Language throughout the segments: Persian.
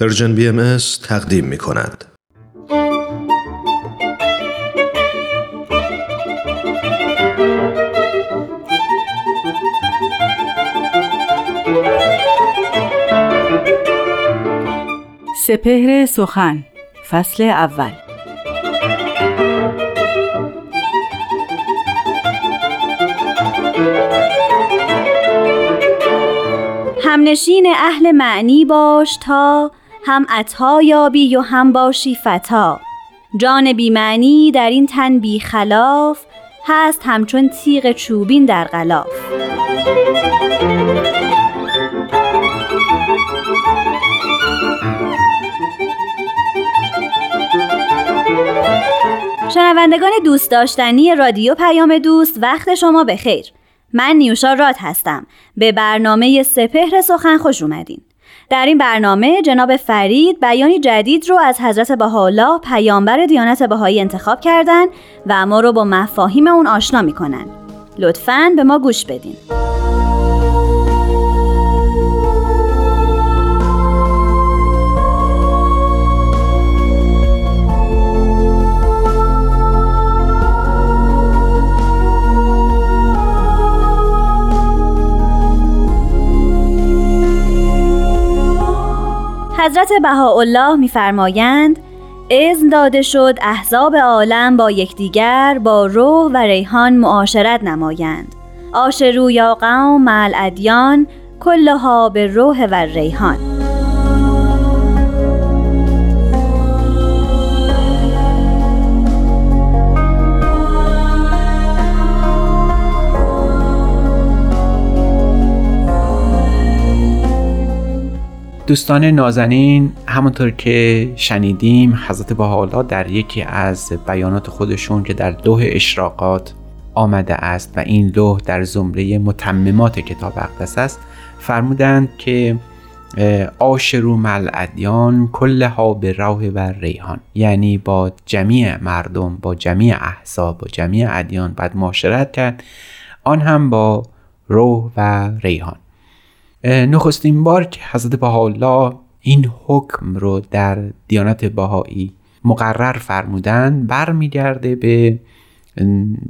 پرژن بی ام تقدیم می کند. سپهر سخن فصل اول همنشین اهل معنی باش تا هم عطا یابی و هم باشی فتا. جان بی معنی در این تن بی خلاف هست همچون تیغ چوبین در غلاف. شنوندگان دوست داشتنی رادیو پیام دوست وقت شما بخیر. من نیوشا راد هستم. به برنامه سپهر سخن خوش اومدین. در این برنامه جناب فرید بیانی جدید رو از حضرت بهاءالله پیامبر دیانت بهایی انتخاب کردن و ما رو با مفاهیم اون آشنا می‌کنن. لطفاً به ما گوش بدین. حضرت بهاءالله میفرمایند اذن داده شد احزاب عالم با یکدیگر با روح و ریحان معاشرت نمایند. آشرو یا قوم مع ادیان کلها به روح و ریحان. دوستان نازنین همونطور که شنیدیم حضرت بهاءالله در یکی از بیانات خودشون که در لوح اشراقات آمده است و این لوح در زمره متممات کتاب اقدس است فرمودند که آشرو مل ادیان کلها به راه و ریحان. یعنی با جمیع مردم با جمیع احزاب با جمیع ادیان باید معاشرت کرد. آن هم با روح و ریحان. نخستین بار که حضرت بهاءالله این حکم رو در دیانت بهایی مقرر فرمودن برمیگرده به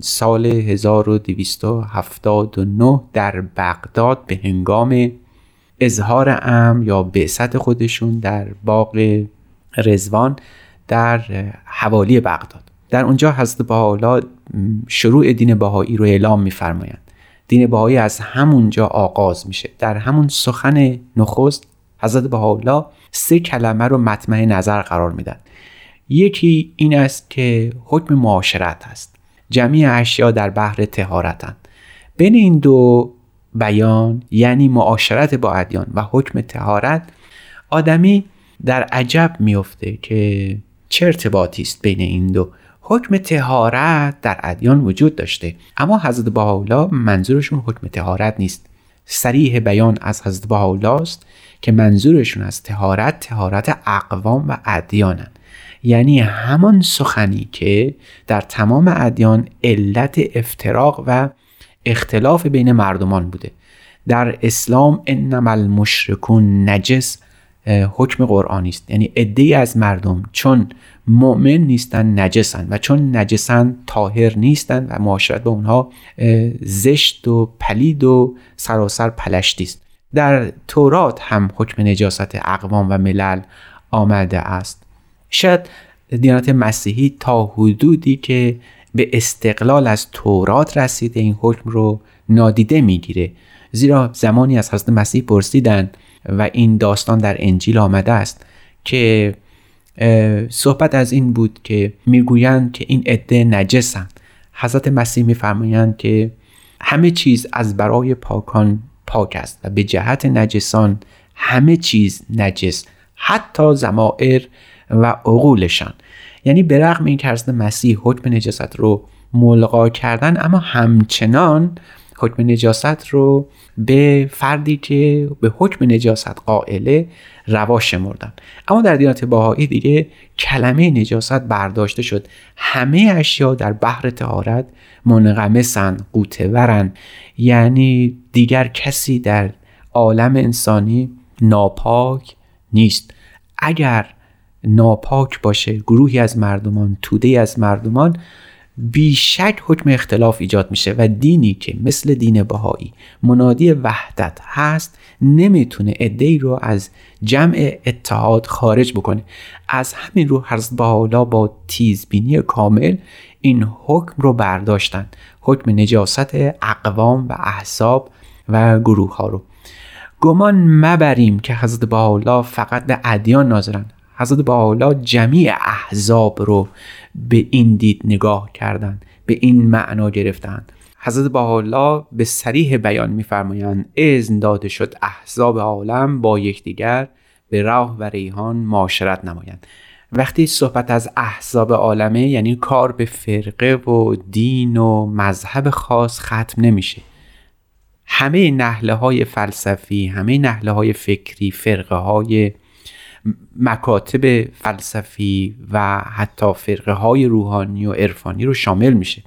سال 1279 در بغداد به هنگام اظهار ام یا بعثت خودشون در باغ رزوان در حوالی بغداد. در اونجا حضرت بهاءالله شروع دین بهایی رو اعلام میفرمایند. دین بهایی از همونجا آغاز میشه. در همون سخن نخست حضرت بهاءالله سه کلمه رو مطمع نظر قرار میدن. یکی این است که حکم معاشرت است. جمعی اشیا در بحر تهارتن. بین این دو بیان یعنی معاشرت با ادیان و حکم تهارت آدمی در عجب میفته که چه ارتباطی است بین این دو. حکم تهارت در ادیان وجود داشته. اما حضرت بهاءالله منظورشون حکم تهارت نیست. سریح بیان از حضرت بهاءالله است که منظورشون از تهارت تهارت اقوام و ادیانن. یعنی همان سخنی که در تمام ادیان علت افتراق و اختلاف بین مردمان بوده. در اسلام انما المشرکون نجس حکم قرآنی است. یعنی عده از مردم چون مؤمن نیستن نجسن. و چون نجسن طاهر نیستن و معاشرت با اونها زشت و پلید و سراسر پلشتی است. در تورات هم حکم نجاست اقوام و ملل آمده است. شاید دیانت مسیحی تا حدودی که به استقلال از تورات رسیده این حکم رو نادیده می‌گیره. زیرا زمانی از حضرت مسیح پرسیدند و این داستان در انجیل آمده است که صحبت از این بود که می‌گویند که این عده نجسند. حضرت مسیح میفرمایند که همه چیز از برای پاکان پاک است و به جهت نجسان همه چیز نجس حتی زمائر و عقولشان. یعنی به رغم این که مسیح حکم نجاست رو ملغا کردن اما همچنان حکم نجاست رو به فردی که به حکم نجاست قائله روا شمردن. اما در دیانت باهایی دیگه کلمه نجاست برداشته شد. همه اشیا در بحر تهارت منغمسن قوتورن. یعنی دیگر کسی در عالم انسانی ناپاک نیست. اگر ناپاک باشه گروهی از مردمان توده از مردمان بیشک حکم اختلاف ایجاد میشه و دینی که مثل دین بهایی منادی وحدت هست نمی‌تونه ادهی رو از جمع اتحاد خارج بکنه. از همین رو حضرت بهاءالله با تیزبینی کامل این حکم رو برداشتن. حکم نجاست اقوام و احساب و گروه ها رو. گمان مبریم که حضرت بهاءالله فقط به ادیان ناظرن. حضرت بهاءالله جمیع احزاب رو به این دید نگاه کردند به این معنا گرفتند. حضرت بهاءالله به سریح بیان میفرمایند اذن داده شد احزاب عالم با یکدیگر به راه و ریحان معاشرت نمایند. وقتی صحبت از احزاب عالمه یعنی کار به فرقه و دین و مذهب خاص ختم نمیشه. همه نحله های فلسفی همه نحله های فکری فرقه های مکاتب فلسفی و حتی فرقه های روحانی و عرفانی رو شامل میشه.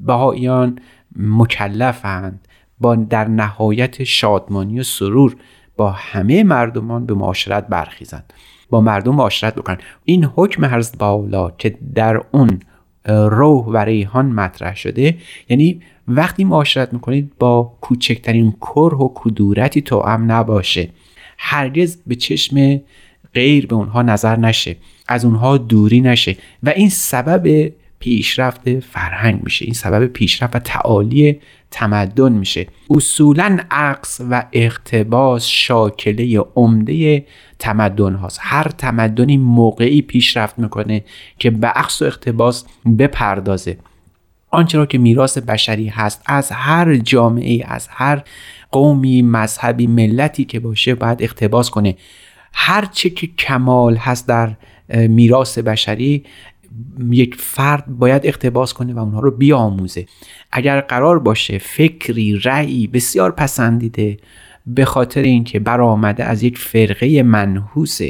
بهاییان مکلفند با در نهایت شادمانی و سرور با همه مردمان به معاشرت برخیزند. با مردم معاشرت بکنن. این حکم حضرت باولا که در اون روح و ریحان مطرح شده یعنی وقتی معاشرت می‌کنید با کوچکترین کره و کدورتی توام نباشه. هرگز به چشم غیر به اونها نظر نشه. از اونها دوری نشه. و این سبب پیشرفت فرهنگ میشه. این سبب پیشرفت و تعالی تمدن میشه. اصولا عقص و اقتباس شاکله عمده تمدن هاست. هر تمدنی موقعی پیشرفت می‌کنه که به عقص و اقتباس بپردازه. آنچه را که میراث بشری هست از هر جامعه از هر قومی مذهبی ملتی که باشه باید اقتباس کنه. هر چه که کمال هست در میراث بشری یک فرد باید اقتباس کنه و اونها رو بیاموزه. اگر قرار باشه فکری رأی بسیار پسندیده به خاطر اینکه برآمده از یک فرقه منحوس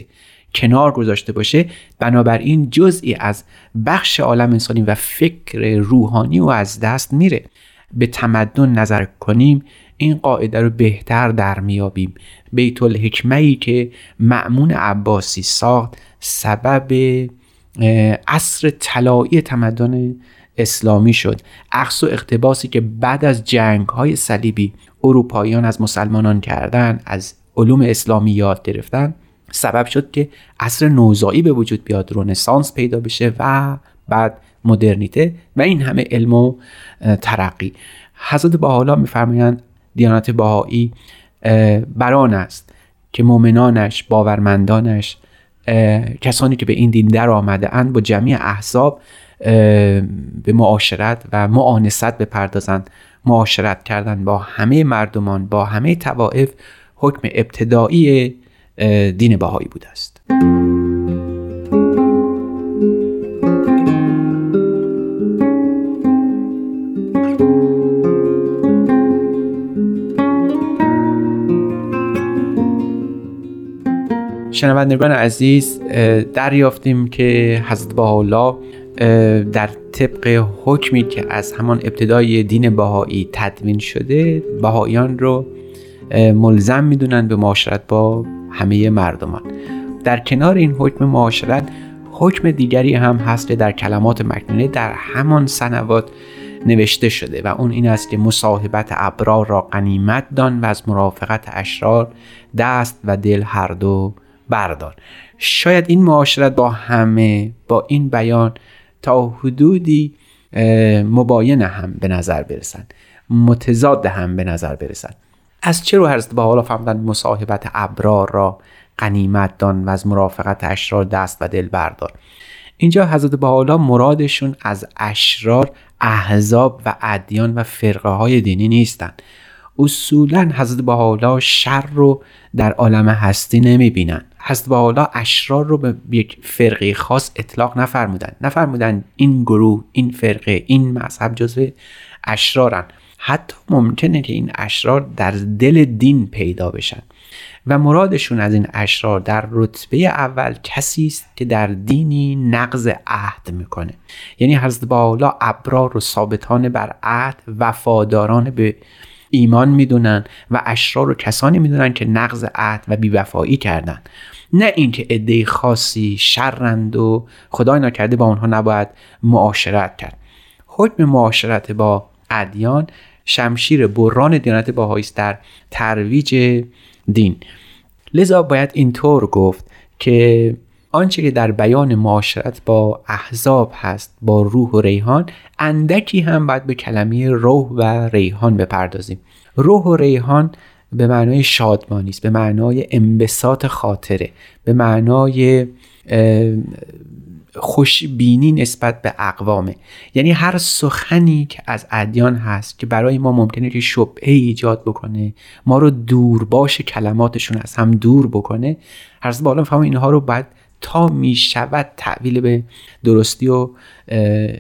کنار گذاشته باشه بنابراین جزئی از بخش عالم انسانی و فکر روحانی و از دست میره. به تمدن نظر کنیم این قاعده رو بهتر در میابیم. بیت الحکمه ای که معمون عباسی ساخت سبب عصر طلایی تمدن اسلامی شد. عکس و اقتباسی که بعد از جنگ های صلیبی اروپاییان از مسلمانان کردن از علوم اسلامی یاد گرفتن سبب شد که عصر نوزایی به وجود بیاد رونسانس پیدا بشه و بعد مدرنیته و این همه علم و ترقی. حضرت بحالا میفرمایند دیانت بهایی بران است که مؤمنانش باورمندانش کسانی که به این دین در آمده اند با جمعی احزاب به معاشرت و معانست بپردازند. معاشرت کردن با همه مردمان با همه توائف حکم ابتدایی دین بهایی بوده است. شنوندگان عزیز دریافتیم که حضرت بهاءالله در طبق حکمی که از همان ابتدای دین بهایی تدوین شده بهاییان رو ملزم می‌دونن به معاشرت با همه مردمان. در کنار این حکم معاشرت حکم دیگری هم هست که در کلمات مکنونه در همان سنوات نوشته شده و اون این است که مصاحبت ابرار را قنیمت دان و از مرافقت اشرار دست و دل هر دو بردار. شاید این معاشرت با همه با این بیان تا حدودی مباین هم به نظر برسن. متضاد هم به نظر برسن. از چه رو حضرت با حالا فهمدن مصاحبت ابرار را قنیمت دان و از مرافقت اشرار دست و دل بردار؟ اینجا حضرت بحالا مرادشون از اشرار احزاب و ادیان و فرقه های دینی نیستند اصولا حضرت بحالا شر رو در عالم هستی نمی بینن حضرت بحالا اشرار رو به یک فرقه خاص اطلاق نفرمودن. نفرمودن این گروه این فرقه این مذهب جزو اشرارن. حتی ممکنه که این اشرار در دل دین پیدا بشن. و مرادشون از این اشرار در رتبه اول کسی است که در دینی نقض عهد می‌کنه. یعنی حضرت بالا ابرار و ثابتان بر عهد وفاداران به ایمان می‌دونن و اشرار و کسانی می‌دونن که نقض عهد و بیوفایی کردن. نه اینکه عده خاصی شرند و خدای نکرده با اونها نباید معاشرت کرد. حکم معاشرت با ادیان شمشیر بران دیانت باهایی در ترویج دین. لذا باید اینطور گفت که آنچه که در بیان معاشرت با احزاب هست با روح و ریحان اندکی هم باید به کلمه روح و ریحان بپردازیم. روح و ریحان به معنای شادمانی است به معنای انبساط خاطره به معنای خوشبینی نسبت به اقوامه. یعنی هر سخنی که از ادیان هست که برای ما ممکنه که شبهه ایجاد بکنه ما رو دور باش کلماتشون از هم دور بکنه هر بالا فهم اینها رو باید تا می شود تعویل به درستی و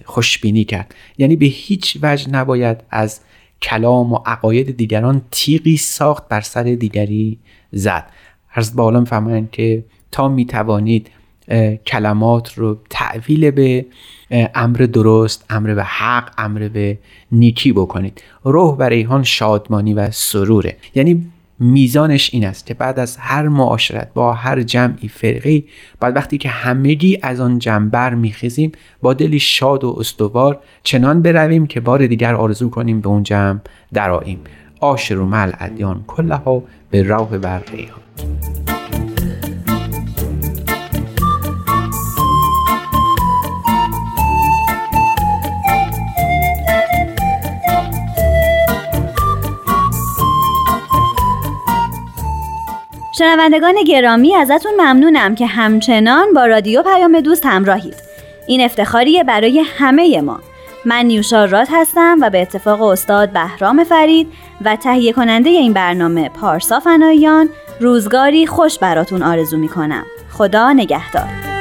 خوشبینی کرد. یعنی به هیچ وجه نباید از کلام و عقاید دیگران تیغی ساخت بر سر دیگری زد. هر بالا می‌فهمند که تا می توانید کلمات رو تعویل به امر درست امر به حق امر به نیکی بکنید. روح و ریحان شادمانی و سروره. یعنی میزانش این است که بعد از هر معاشرت با هر جمعی فرقی بعد وقتی که همگی از آن جمع بر میخیزیم با دلی شاد و استوار چنان برویم که بار دیگر آرزو کنیم به اون جمع دراییم و مل ادیان کلها به روح بر ریحان. شنوندگان گرامی ازتون ممنونم که همچنان با رادیو پیام دوست همراهید. این افتخاریه برای همه ما. من نیوشا راد هستم و به اتفاق استاد بهرام فرید و تهیه کننده این برنامه پارسا فنایان روزگاری خوش براتون آرزو می‌کنم. خدا نگهدار.